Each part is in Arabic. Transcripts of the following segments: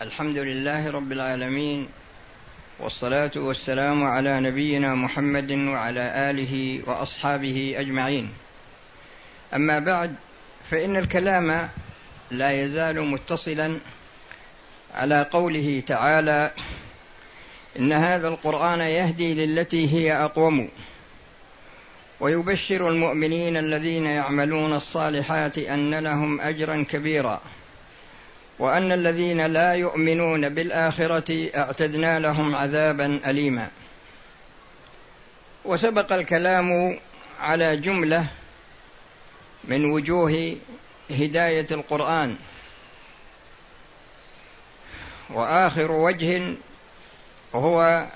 الحمد لله رب العالمين والصلاة والسلام على نبينا محمد وعلى آله وأصحابه أجمعين. أما بعد فإن الكلام لا يزال متصلا على قوله تعالى إن هذا القرآن يهدي للتي هي أقوم. ويبشر المؤمنين الذين يعملون الصالحات أن لهم اجرا كبيرا. وأن الذين لا يؤمنون بالآخرة أعتدنا لهم عذابا اليما. وسبق الكلام على جملة من وجوه هداية القرآن. وآخر وجه هو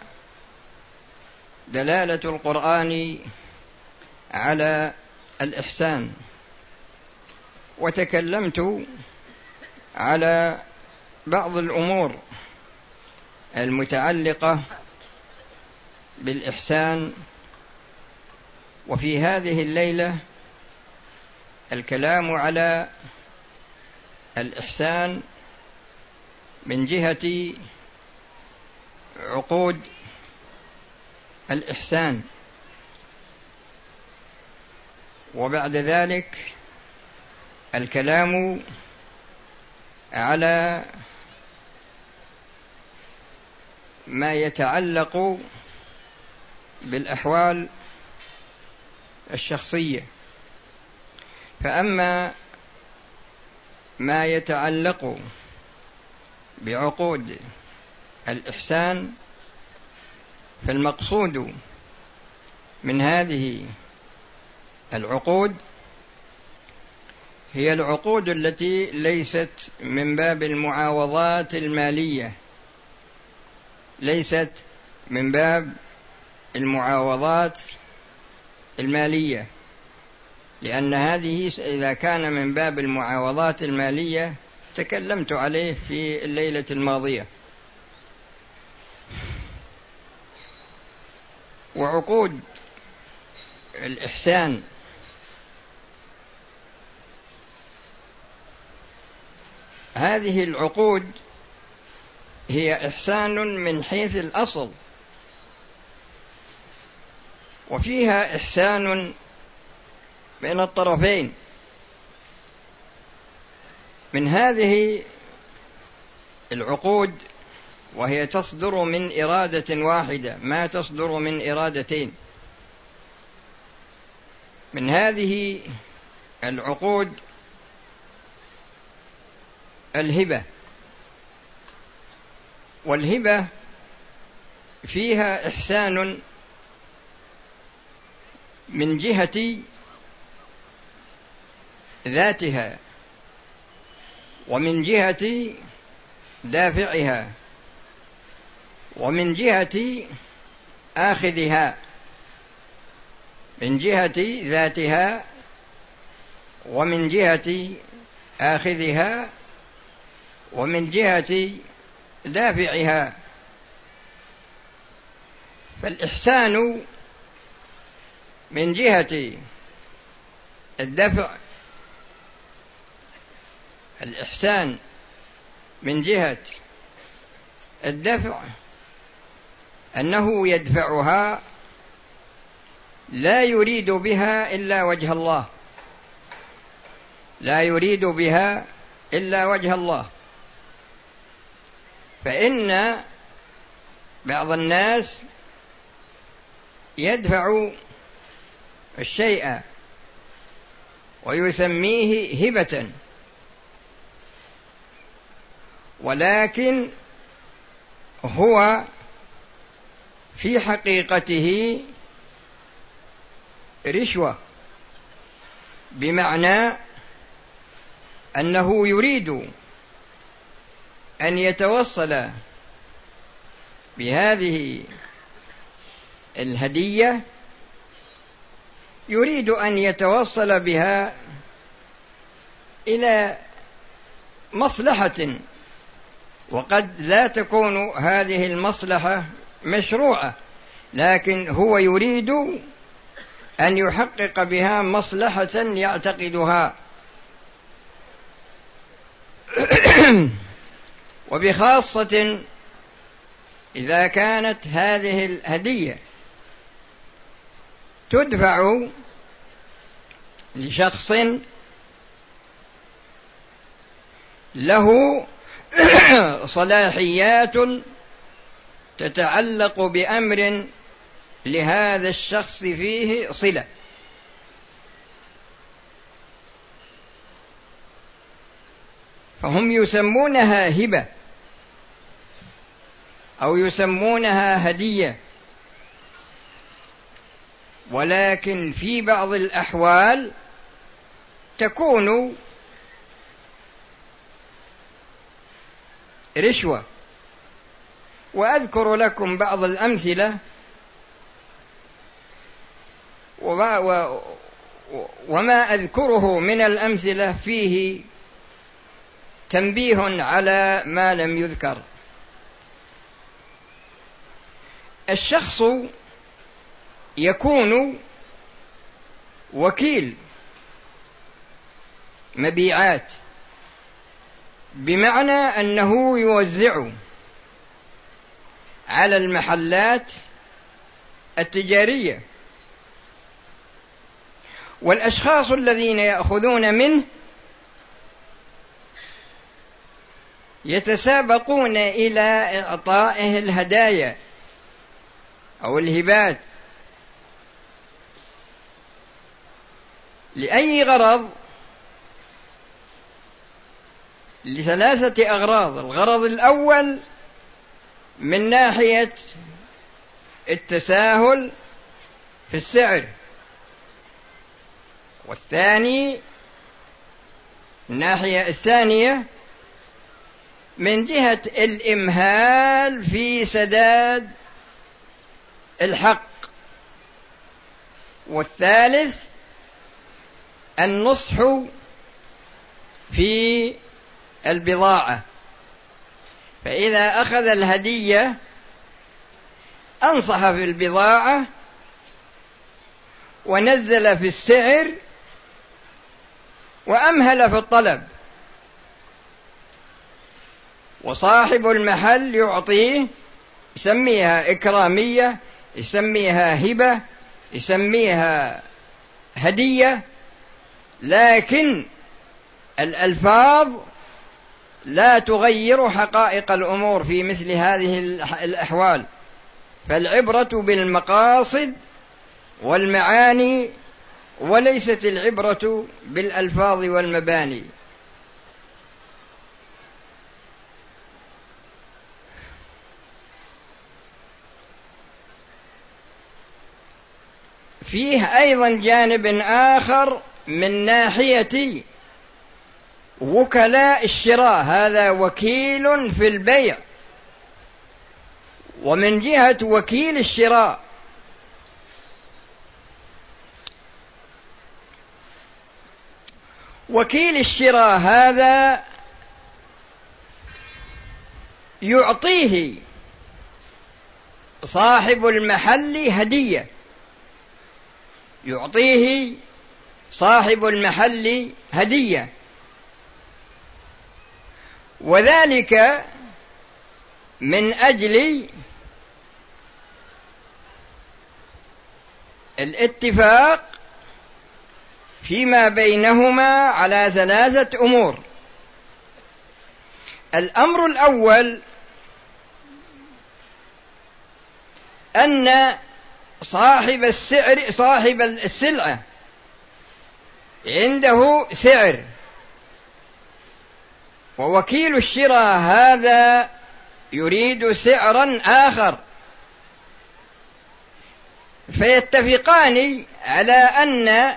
دلالة القرآن على الإحسان. وتكلمت على بعض الأمور المتعلقة بالإحسان وفي هذه الليلة الكلام على الإحسان من جهة عقود الإحسان. وبعد ذلك الكلام على ما يتعلق بالأحوال الشخصية. فأما ما يتعلق بعقود الإحسان فالمقصود من هذه العقود هي العقود التي ليست من باب المعاوضات المالية. ليست من باب المعاوضات المالية. لأن هذه إذا كان من باب المعاوضات المالية تكلمت عليه في الليلة الماضية. وعقود الإحسان هذه العقود هي إحسان من حيث الأصل وفيها إحسان بين الطرفين. من هذه العقود وهي تصدر من إرادة واحدة ما تصدر من إرادتين. من هذه العقود الهبة. والهبة فيها إحسان من جهة ذاتها ومن جهة دافعها ومن جهة آخذها. من جهة ذاتها ومن جهة آخذها ومن جهة دافعها فالإحسان من جهة الدفع الإحسان من جهة الدفع أنه يدفعها لا يريد بها إلا وجه الله لا يريد بها إلا وجه الله. فإن بعض الناس يدفع الشيء ويسميه هبة. ولكن هو في حقيقته رشوة بمعنى أنه يريد أن يتوصل بهذه الهدية يريد أن يتوصل بها إلى مصلحة وقد لا تكون هذه المصلحة مشروعة لكن هو يريد أن يحقق بها مصلحة يعتقدها. وبخاصة إذا كانت هذه الهدية تدفع لشخص له صلاحيات تتعلق بأمر لهذا الشخص فيه صلة. فهم يسمونها هبة. أو يسمونها هدية. ولكن في بعض الأحوال تكون رشوة. وأذكر لكم بعض الأمثلة. وما أذكره من الأمثلة فيه تنبيه على ما لم يذكر. الشخص يكون وكيل مبيعات بمعنى أنه يوزع على المحلات التجارية. والأشخاص الذين يأخذون منه يتسابقون إلى إعطائه الهدايا. أو الهبات. لأي غرض؟ لثلاثة أغراض. الغرض الأول من ناحية التساهل في السعر. والثاني الناحية الثانية من جهة الإمهال في سداد الحق. والثالث النصح في البضاعة. فإذا أخذ الهدية أنصح في البضاعة ونزل في السعر وأمهل في الطلب. وصاحب المحل يعطيه يسميها إكرامية يسميها هبة يسميها هدية لكن الألفاظ لا تغير حقائق الأمور في مثل هذه الأحوال. فالعبرة بالمقاصد والمعاني وليست العبرة بالألفاظ والمباني. فيه أيضا جانب آخر من ناحية وكلاء الشراء. هذا وكيل في البيع. ومن جهة وكيل الشراء وكيل الشراء هذا يعطيه صاحب المحل هدية. يعطيه صاحب المحل هدية. وذلك من أجل الاتفاق فيما بينهما على ثلاثة أمور. الأمر الأول أن صاحب السعر صاحب السلعة. عنده سعر. ووكيل الشراء هذا يريد سعرا آخر. فيتفقان على أن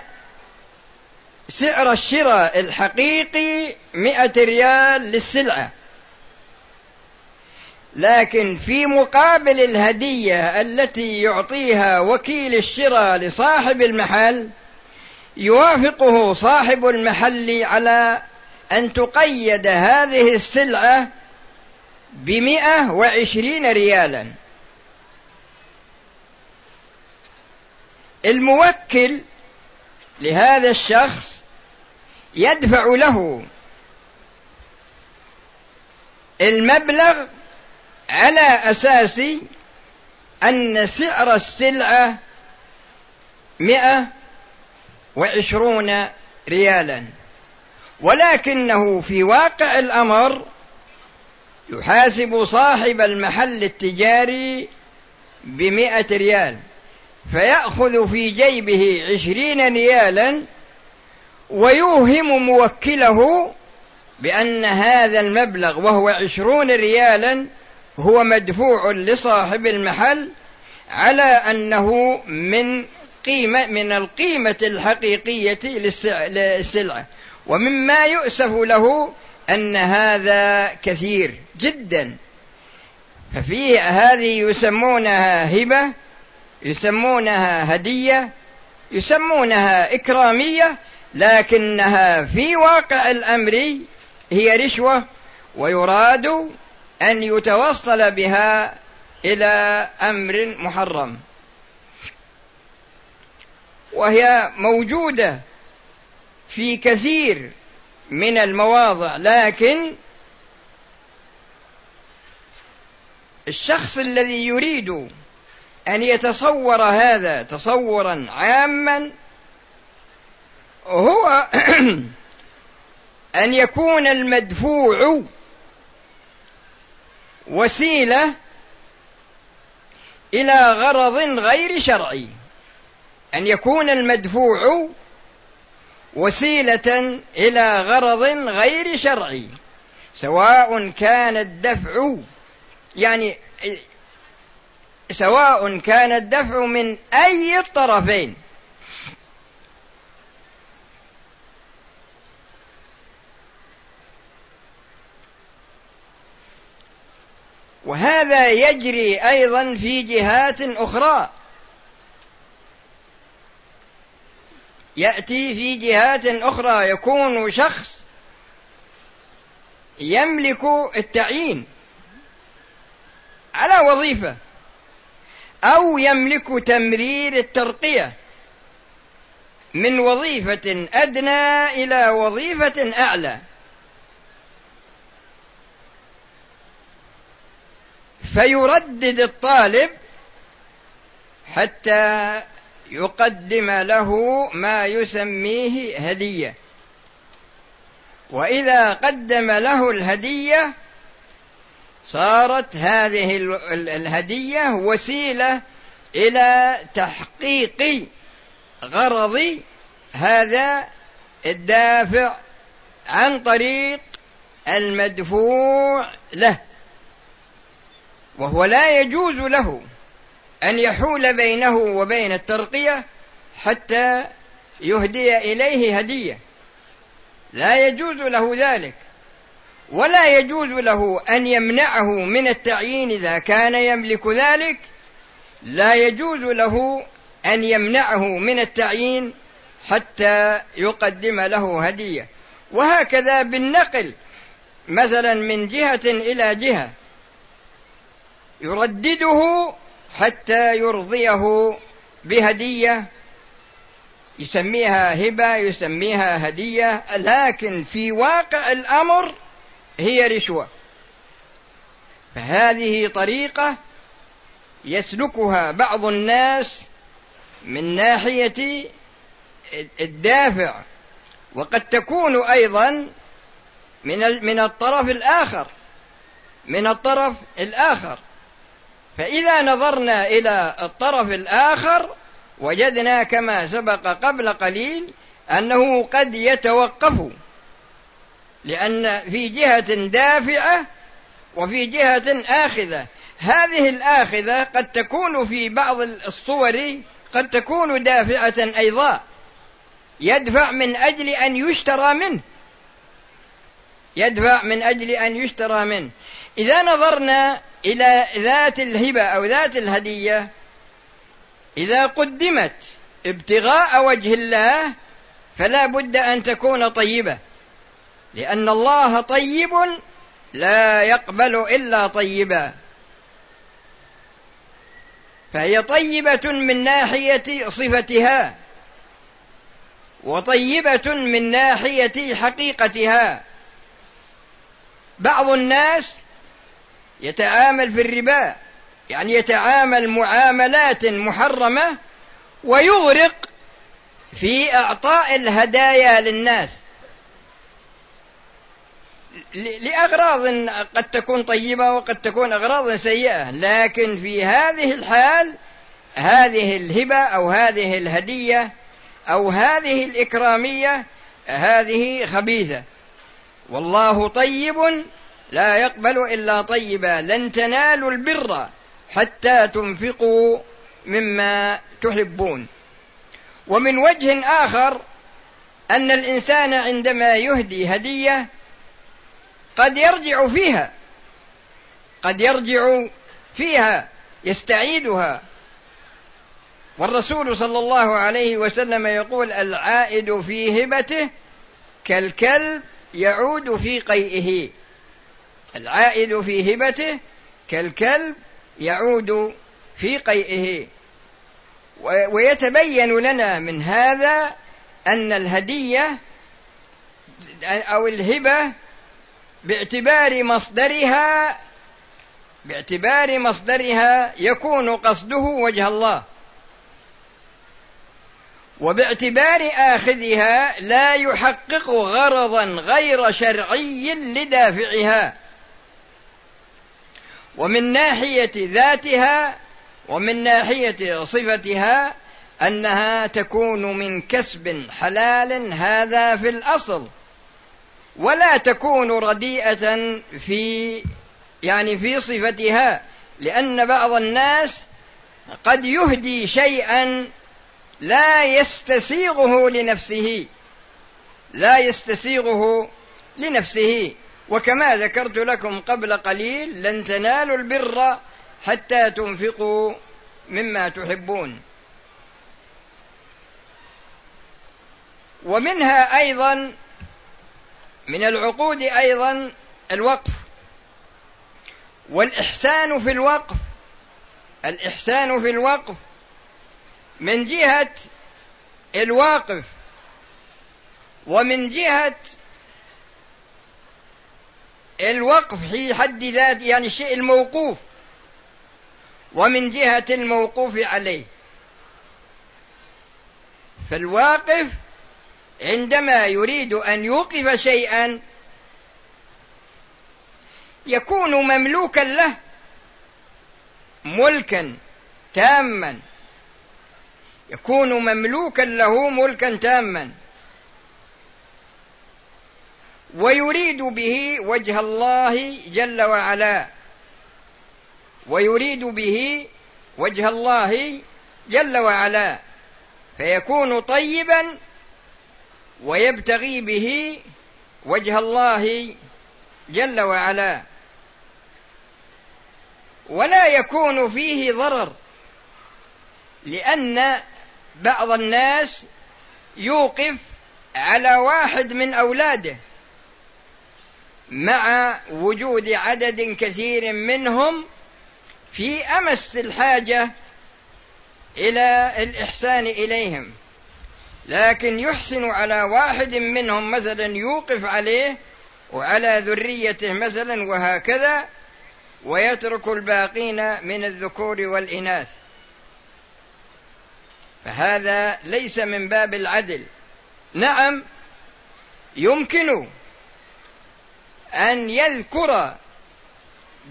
سعر الشراء الحقيقي مئة ريال للسلعة. لكن في مقابل الهدية التي يعطيها وكيل الشراء لصاحب المحل يوافقه صاحب المحل على أن تقيد هذه السلعة بمئة وعشرين ريالا. الموكل لهذا الشخص يدفع له المبلغ على أساس أن سعر السلعة مئة وعشرون ريالا. ولكنه في واقع الأمر يحاسب صاحب المحل التجاري بمئة ريال فيأخذ في جيبه عشرين ريالا ويوهم موكله بأن هذا المبلغ وهو عشرون ريالا هو مدفوع لصاحب المحل على أنه من قيمة من القيمة الحقيقية للسلعة ومما يؤسف له أن هذا كثير جدا. ففيه هذه يسمونها هبة يسمونها هدية يسمونها إكرامية لكنها في واقع الأمر هي رشوة ويراد أن يتوصل بها إلى أمر محرم. وهي موجودة في كثير من المواضع لكن الشخص الذي يريد أن يتصور هذا تصورا عاما هو أن يكون المدفوع وسيلة إلى غرض غير شرعي أن يكون المدفوع وسيلة إلى غرض غير شرعي سواء كان الدفع يعني سواء كان الدفع من أي الطرفين وهذا يجري أيضا في جهات أخرى. يأتي في جهات أخرى يكون شخص يملك التعيين على وظيفة أو يملك تمرير الترقية من وظيفة أدنى إلى وظيفة أعلى. فيردد الطالب حتى يقدم له ما يسميه هدية. وإذا قدم له الهدية صارت هذه الهدية وسيلة إلى تحقيق غرض هذا الدافع عن طريق المدفوع له. وهو لا يجوز له أن يحول بينه وبين الترقية حتى يهدي إليه هدية. لا يجوز له ذلك. ولا يجوز له أن يمنعه من التعيين إذا كان يملك ذلك. لا يجوز له أن يمنعه من التعيين حتى يقدم له هدية. وهكذا بالنقل مثلا من جهة إلى جهة. يردده حتى يرضيه بهدية. يسميها هبة يسميها هدية. لكن في واقع الأمر هي رشوة. فهذه طريقة يسلكها بعض الناس من ناحية الدافع. وقد تكون أيضا من من الطرف الآخر. من الطرف الآخر. فإذا نظرنا إلى الطرف الآخر وجدنا كما سبق قبل قليل أنه قد يتوقف لأن في جهة دافعة وفي جهة آخذة. هذه الآخذة قد تكون في بعض الصور قد تكون دافعة أيضا. يدفع من أجل أن يشترى منه. يدفع من أجل أن يشترى منه. إذا نظرنا إلى ذات الهبة أو ذات الهدية إذا قدمت ابتغاء وجه الله فلا بد أن تكون طيبة لأن الله طيب لا يقبل إلا طيبا. فهي طيبة من ناحية صفتها وطيبة من ناحية حقيقتها. بعض الناس يتعامل في الربا يعني يتعامل معاملات محرمة ويغرق في إعطاء الهدايا للناس. لأغراض قد تكون طيبة وقد تكون أغراض سيئة لكن في هذه الحال هذه الهبة أو هذه الهدية أو هذه الإكرامية هذه خبيثة. والله طيب لا يقبل إلا طيبا لن تنالوا البر حتى تنفقوا مما تحبون. ومن وجه آخر أن الإنسان عندما يهدي هدية قد يرجع فيها قد يرجع فيها يستعيدها. والرسول صلى الله عليه وسلم يقول العائد في هبته كالكلب يعود في قيئه. العائد في هبته كالكلب يعود في قيئه. ويتبين لنا من هذا أن الهدية أو الهبة باعتبار مصدرها باعتبار مصدرها يكون قصده وجه الله. وباعتبار آخذها لا يحقق غرضا غير شرعي لدافعها. ومن ناحية ذاتها ومن ناحية صفتها أنها تكون من كسب حلال هذا في الأصل ولا تكون رديئة في يعني في صفتها لأن بعض الناس قد يهدي شيئا لا يستسيغه لنفسه لا يستسيغه لنفسه. وكما ذكرت لكم قبل قليل لن تنالوا البر حتى تنفقوا مما تحبون. ومنها أيضا من العقود أيضا الوقف. والإحسان في الوقف الإحسان في الوقف من جهة الواقف ومن جهة الوقف في حد ذاته يعني الشيء الموقوف ومن جهة الموقوف عليه. فالواقف عندما يريد أن يوقف شيئا يكون مملوكا له ملكا تاما. يكون مملوكا له ملكا تاما. ويريد به وجه الله جل وعلا. ويريد به وجه الله جل وعلا. فيكون طيبا ويبتغي به وجه الله جل وعلا. ولا يكون فيه ضرر لأن بعض الناس يوقف على واحد من أولاده. مع وجود عدد كثير منهم في أمس الحاجة إلى الإحسان إليهم. لكن يحسن على واحد منهم مثلا يوقف عليه وعلى ذريته مثلا وهكذا ويترك الباقين من الذكور والإناث. فهذا ليس من باب العدل. نعم يمكن أن يذكر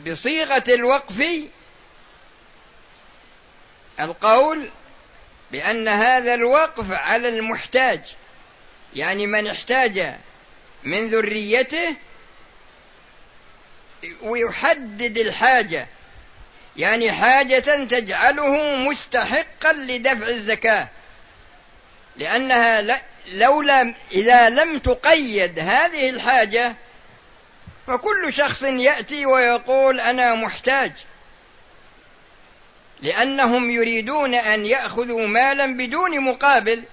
بصيغة الوقف القول بأن هذا الوقف على المحتاج. يعني من احتاج من ذريته ويحدد الحاجة. يعني حاجة تجعله مستحقا لدفع الزكاة. لأنها لولا إذا لم تقيد هذه الحاجة فكل شخص يأتي ويقول أنا محتاج. لأنهم يريدون أن يأخذوا مالا بدون مقابل.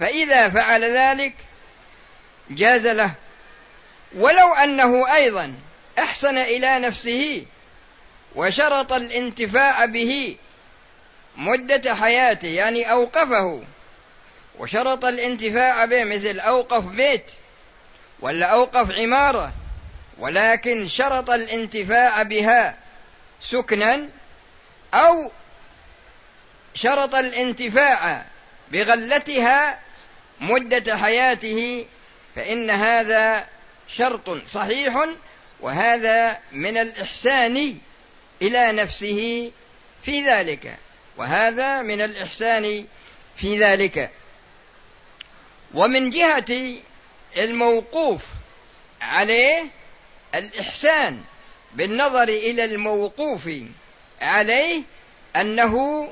فإذا فعل ذلك جاز له. ولو أنه أيضا أحسن إلى نفسه وشرط الانتفاع به مدة حياته يعني أوقفه وشرط الانتفاع به مثل أوقف بيت ولا أوقف عمارة ولكن شرط الانتفاع بها سكنا أو شرط الانتفاع بغلتها مدة حياته فإن هذا شرط صحيح وهذا من الإحسان إلى نفسه في ذلك وهذا من الإحسان في ذلك. ومن جهة الموقوف عليه الإحسان بالنظر إلى الموقوف عليه أنه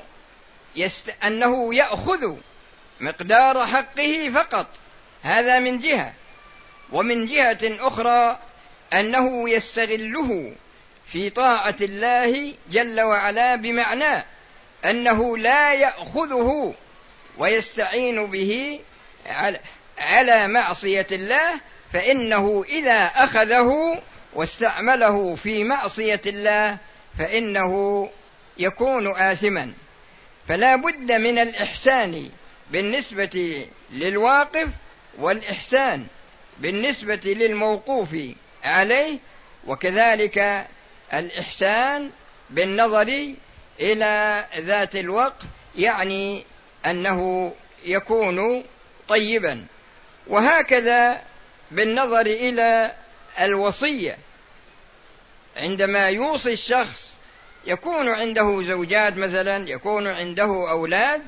يست... أنه يأخذ مقدار حقه فقط. هذا من جهة. ومن جهة أخرى أنه يستغله في طاعة الله جل وعلا بمعنى أنه لا يأخذه ويستعين به على, على معصية الله فإنه إذا أخذه واستعمله في معصية الله فإنه يكون آثما. فلا بد من الإحسان بالنسبة للواقف والإحسان بالنسبة للموقوف عليه وكذلك الإحسان بالنظر إلى ذات الوقف يعني أنه يكون طيبا. وهكذا بالنظر إلى الوصية. عندما يوصي الشخص يكون عنده زوجات مثلا يكون عنده أولاد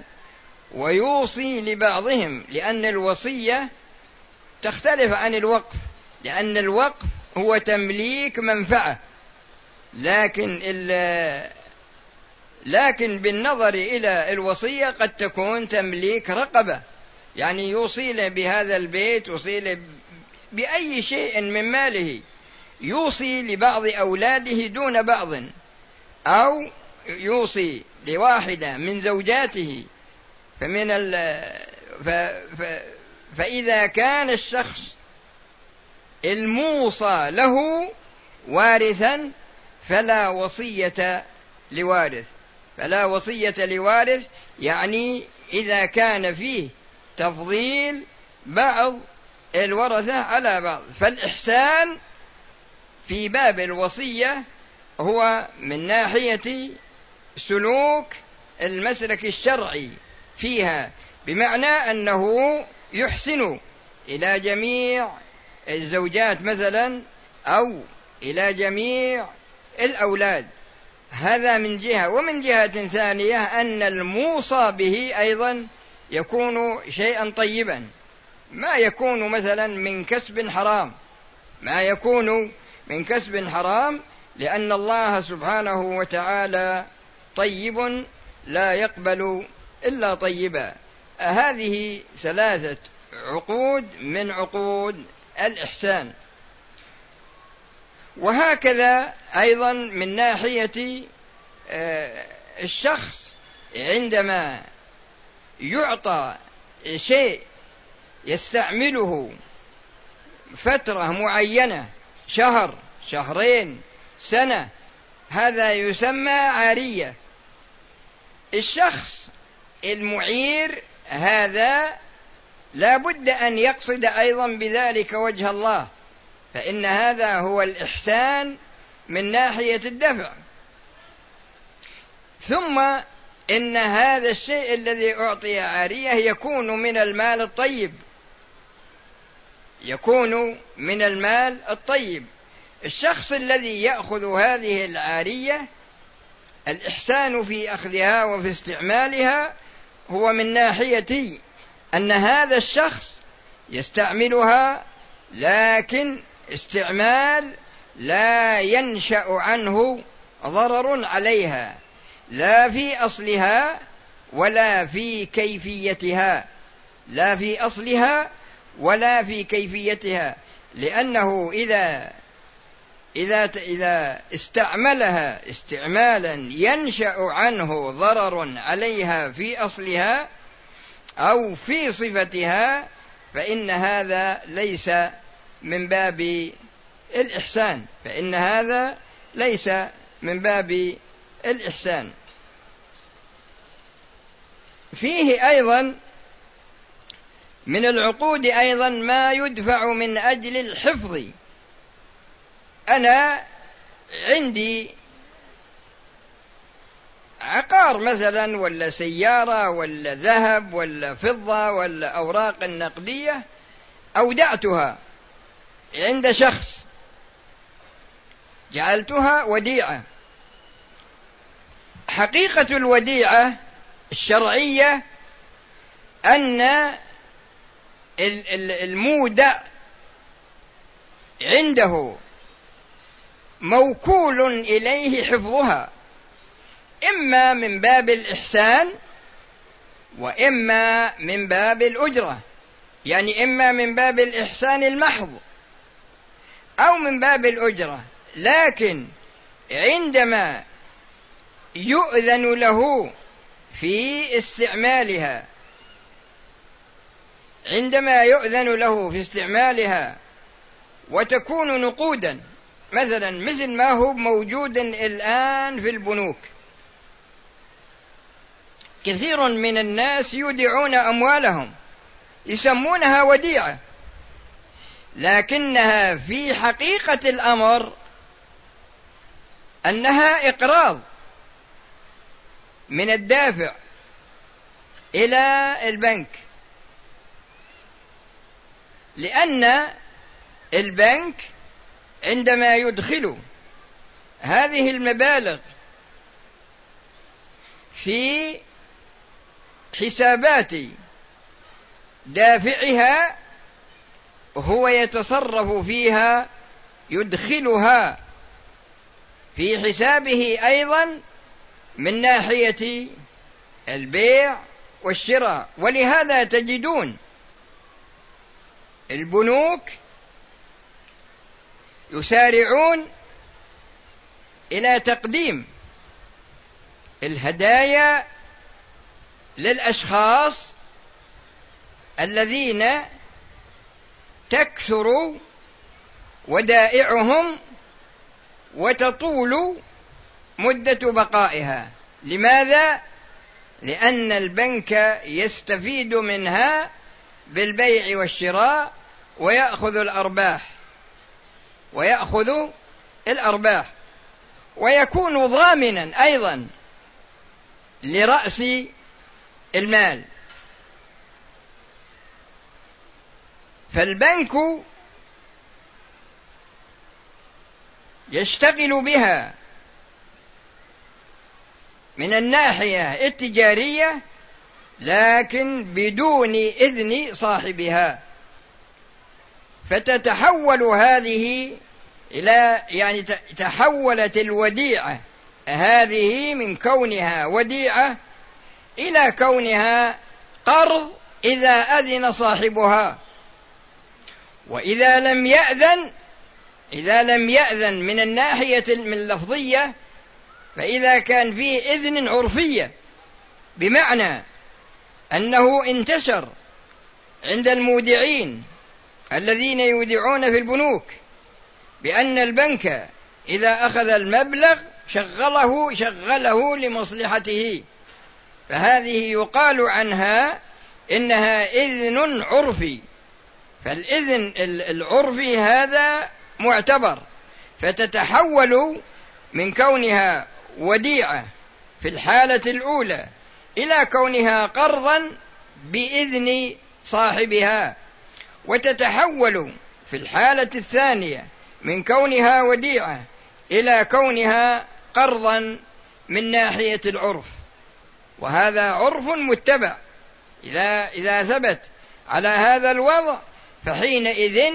ويوصي لبعضهم لأن الوصية تختلف عن الوقف لأن الوقف هو تمليك منفعة. لكن لكن بالنظر إلى الوصية قد تكون تمليك رقبة. يعني يوصي بهذا البيت يوصي بأي شيء من ماله. يوصي لبعض أولاده دون بعض أو يوصي لواحدة من زوجاته. فمن ال ف... ف... فإذا كان الشخص الموصى له وارثا فلا وصية لوارث. فلا وصية لوارث يعني إذا كان فيه تفضيل بعض الورثة على بعض. فالإحسان في باب الوصية هو من ناحية سلوك المسلك الشرعي فيها بمعنى أنه يحسن إلى جميع الزوجات مثلا أو إلى جميع الأولاد. هذا من جهة. ومن جهة ثانية أن الموصى به أيضا يكون شيئا طيبا. ما يكون مثلا من كسب حرام. ما يكون من كسب حرام لأن الله سبحانه وتعالى طيب لا يقبل إلا طيبا. هذه ثلاثة عقود من عقود الإحسان. وهكذا أيضا من ناحية آه، الشخص عندما يعطى شيء يستعمله فترة معينة شهر شهرين سنة هذا يسمى عارية. الشخص المعير هذا لا بد أن يقصد أيضا بذلك وجه الله فإن هذا هو الإحسان من ناحية الدفع. ثم إن هذا الشيء الذي أعطي عارية يكون من المال الطيب. يكون من المال الطيب. الشخص الذي يأخذ هذه العاريه الإحسان في أخذها وفي استعمالها هو من ناحية أن هذا الشخص يستعملها لكن استعمال لا ينشأ عنه ضرر عليها. لا في أصلها ولا في كيفيتها. لا في أصلها ولا في كيفيتها. لأنه إذا إذا إذا استعملها استعمالا ينشأ عنه ضرر عليها في أصلها أو في صفتها فإن هذا ليس من باب الإحسان. فإن هذا ليس من باب الإحسان. فيه أيضا من العقود أيضا ما يدفع من أجل الحفظ. أنا عندي عقار مثلا ولا سيارة ولا ذهب ولا فضة ولا أوراق نقدية أودعتها عند شخص. جعلتها وديعة. حقيقة الوديعة الشرعية أن المودع عنده موكول إليه حفظها إما من باب الإحسان وإما من باب الأجرة يعني إما من باب الإحسان المحض أو من باب الأجرة لكن عندما يؤذن له في استعمالها. عندما يؤذن له في استعمالها وتكون نقودا مثلا مثل ما هو موجود الآن في البنوك. كثير من الناس يودعون أموالهم يسمونها وديعة لكنها في حقيقة الأمر أنها إقراض. من الدافع إلى البنك. لأن البنك عندما يدخل هذه المبالغ في حسابات دافعها هو يتصرف فيها يدخلها في حسابه أيضا من ناحية البيع والشراء. ولهذا تجدون البنوك يسارعون إلى تقديم الهدايا للأشخاص الذين تكثر ودائعهم وتطول مدة بقائها. لماذا؟ لأن البنك يستفيد منها بالبيع والشراء ويأخذ الأرباح. ويأخذ الأرباح. ويكون ضامنا أيضا لرأس المال. فالبنك يشتغل بها من الناحية التجارية لكن بدون إذن صاحبها. فتتحول هذه إلى يعني تحولت الوديعة. هذه من كونها وديعة إلى كونها قرض إذا أذن صاحبها. وإذا لم يأذن إذا لم يأذن من الناحية من اللفظية فإذا كان فيه إذن عرفية بمعنى أنه انتشر عند المودعين الذين يودعون في البنوك بأن البنك إذا أخذ المبلغ شغله شغله لمصلحته. فهذه يقال عنها إنها إذن عرفي. فالإذن العرفي هذا معتبر فتتحول من كونها وديعة في الحالة الأولى إلى كونها قرضا بإذن صاحبها. وتتحول في الحالة الثانية من كونها وديعة إلى كونها قرضا من ناحية العرف. وهذا عرف متبع. إذا إذا ثبت على هذا الوضع فحينئذ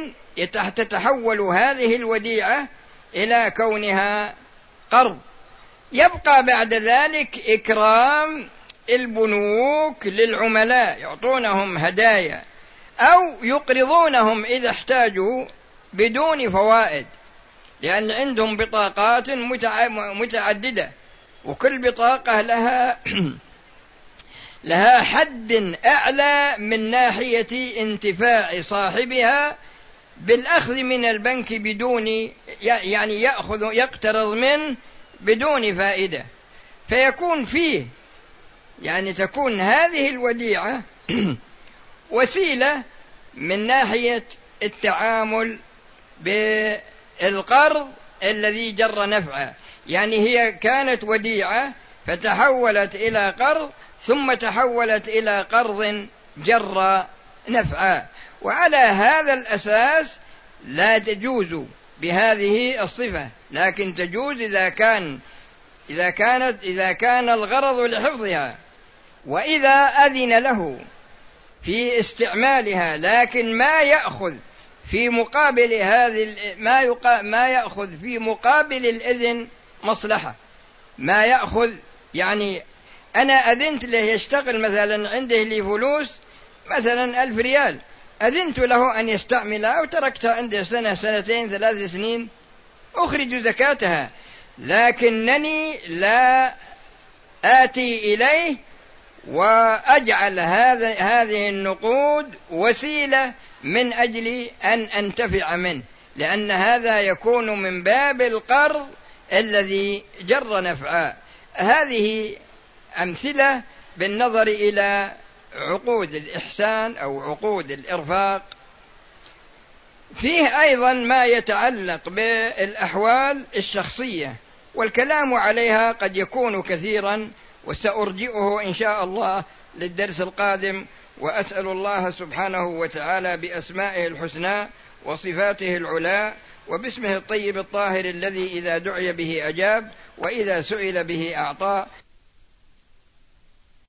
تتحول هذه الوديعة إلى كونها قرض. يبقى بعد ذلك إكرام البنوك للعملاء يعطونهم هدايا أو يقرضونهم إذا احتاجوا بدون فوائد لأن عندهم بطاقات متعددة وكل بطاقة لها لها حد أعلى من ناحية انتفاع صاحبها بالأخذ من البنك بدون يعني يأخذ يقترض منه بدون فائدة. فيكون فيه يعني تكون هذه الوديعة وسيلة من ناحية التعامل بالقرض الذي جر نفعا يعني هي كانت وديعة فتحولت إلى قرض ثم تحولت إلى قرض جر نفعا وعلى هذا الأساس لا تجوز بهذه الصفة. لكن تجوز إذا كان إذا كانت إذا كان الغرض لحفظها. وإذا أذن له في استعمالها لكن ما يأخذ في مقابل هذه ما ما يأخذ في مقابل الإذن مصلحة. ما يأخذ يعني أنا أذنت له يشتغل مثلا عنده لي فلوس مثلا ألف ريال. أذنت له أن يستعملها وتركتها عنده سنة سنتين ثلاث سنين أخرج زكاتها لكنني لا آتي إليه وأجعل هذا هذه النقود وسيلة من أجل أن أنتفع منه لأن هذا يكون من باب القرض الذي جر نفعا هذه أمثلة بالنظر إلى عقود الإحسان أو عقود الإرفاق. فيه أيضا ما يتعلق بالأحوال الشخصية والكلام عليها قد يكون كثيرا وسأرجئه إن شاء الله للدرس القادم. وأسأل الله سبحانه وتعالى بأسمائه الحسنى وصفاته العلى وباسمه الطيب الطاهر الذي إذا دعي به أجاب وإذا سئل به أعطى.